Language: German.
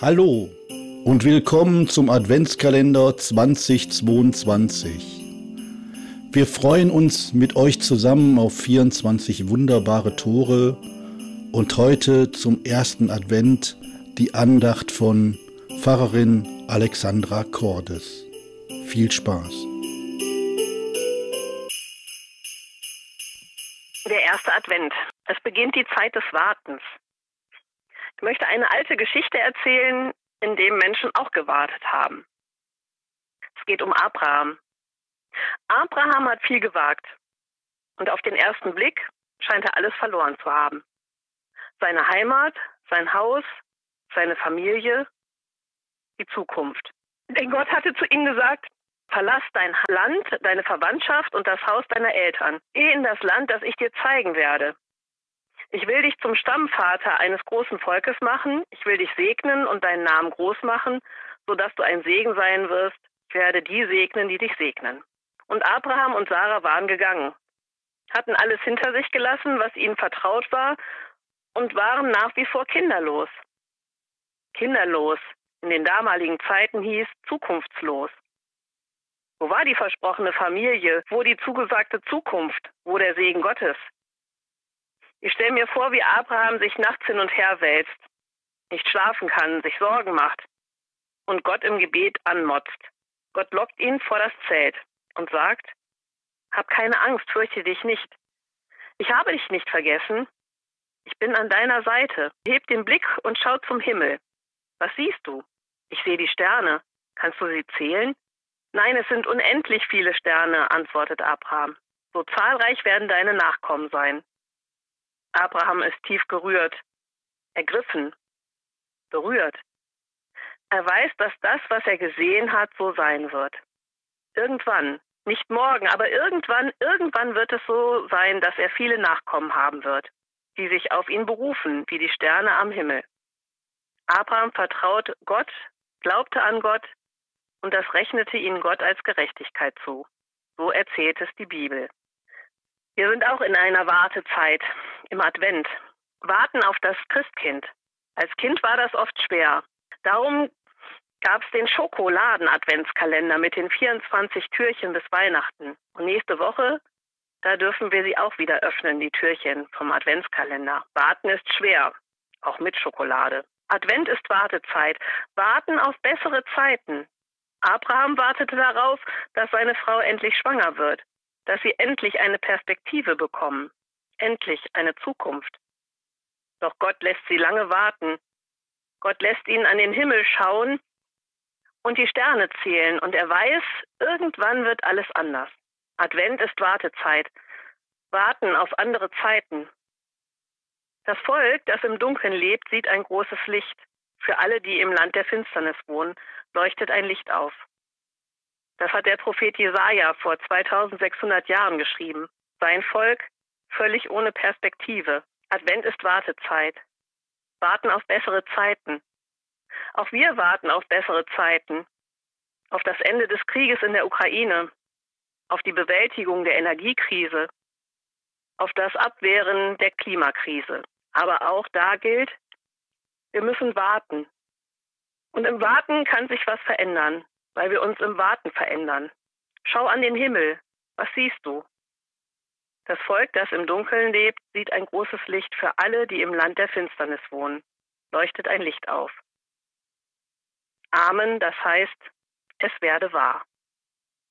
Hallo und willkommen zum Adventskalender 2022. Wir freuen uns mit euch zusammen auf 24 wunderbare Tore und heute zum ersten Advent die Andacht von Pfarrerin Alexandra Cordes. Viel Spaß. Der erste Advent. Es beginnt die Zeit des Wartens. Ich möchte eine alte Geschichte erzählen, in dem Menschen auch gewartet haben. Es geht um Abraham. Abraham hat viel gewagt. Und auf den ersten Blick scheint er alles verloren zu haben. Seine Heimat, sein Haus, seine Familie, die Zukunft. Denn Gott hatte zu ihm gesagt, verlass dein Land, deine Verwandtschaft und das Haus deiner Eltern. Geh in das Land, das ich dir zeigen werde. Ich will dich zum Stammvater eines großen Volkes machen, ich will dich segnen und deinen Namen groß machen, sodass du ein Segen sein wirst. Ich werde die segnen, die dich segnen. Und Abraham und Sarah waren gegangen, hatten alles hinter sich gelassen, was ihnen vertraut war, und waren nach wie vor kinderlos. Kinderlos in den damaligen Zeiten hieß zukunftslos. Wo war die versprochene Familie? Wo die zugesagte Zukunft? Wo der Segen Gottes? Ich stelle mir vor, wie Abraham sich nachts hin und her wälzt, nicht schlafen kann, sich Sorgen macht und Gott im Gebet anmotzt. Gott lockt ihn vor das Zelt und sagt, hab keine Angst, fürchte dich nicht. Ich habe dich nicht vergessen. Ich bin an deiner Seite. Heb den Blick und schau zum Himmel. Was siehst du? Ich sehe die Sterne. Kannst du sie zählen? Nein, es sind unendlich viele Sterne, antwortet Abraham. So zahlreich werden deine Nachkommen sein. Abraham ist tief gerührt, ergriffen, berührt. Er weiß, dass das, was er gesehen hat, so sein wird. Irgendwann, nicht morgen, aber irgendwann, irgendwann wird es so sein, dass er viele Nachkommen haben wird, die sich auf ihn berufen, wie die Sterne am Himmel. Abraham vertraut Gott, glaubte an Gott, und das rechnete ihnen Gott als Gerechtigkeit zu. So erzählt es die Bibel. Wir sind auch in einer Wartezeit im Advent. Warten auf das Christkind. Als Kind war das oft schwer. Darum gab es den Schokoladen-Adventskalender mit den 24 Türchen bis Weihnachten. Und nächste Woche, da dürfen wir sie auch wieder öffnen, die Türchen vom Adventskalender. Warten ist schwer, auch mit Schokolade. Advent ist Wartezeit. Warten auf bessere Zeiten. Abraham wartete darauf, dass seine Frau endlich schwanger wird dass sie endlich eine Perspektive bekommen, endlich eine Zukunft. Doch Gott lässt sie lange warten. Gott lässt ihnen an den Himmel schauen und die Sterne zählen und er weiß, irgendwann wird alles anders. Advent ist Wartezeit. Warten auf andere Zeiten. Das Volk, das im Dunkeln lebt, sieht ein großes Licht. Für alle, die im Land der Finsternis wohnen, leuchtet ein Licht auf. Das hat der Prophet Jesaja vor 2600 Jahren geschrieben. Sein Volk völlig ohne Perspektive. Advent ist Wartezeit. Warten auf bessere Zeiten. Auch wir warten auf bessere Zeiten. Auf das Ende des Krieges in der Ukraine. Auf die Bewältigung der Energiekrise. Auf das Abwehren der Klimakrise. Aber auch da gilt, wir müssen warten. Und im Warten kann sich was verändern weil wir uns im Warten verändern. Schau an den Himmel. Was siehst du? Das Volk, das im Dunkeln lebt, sieht ein großes Licht für alle, die im Land der Finsternis wohnen. Leuchtet ein Licht auf. Amen, das heißt, es werde wahr.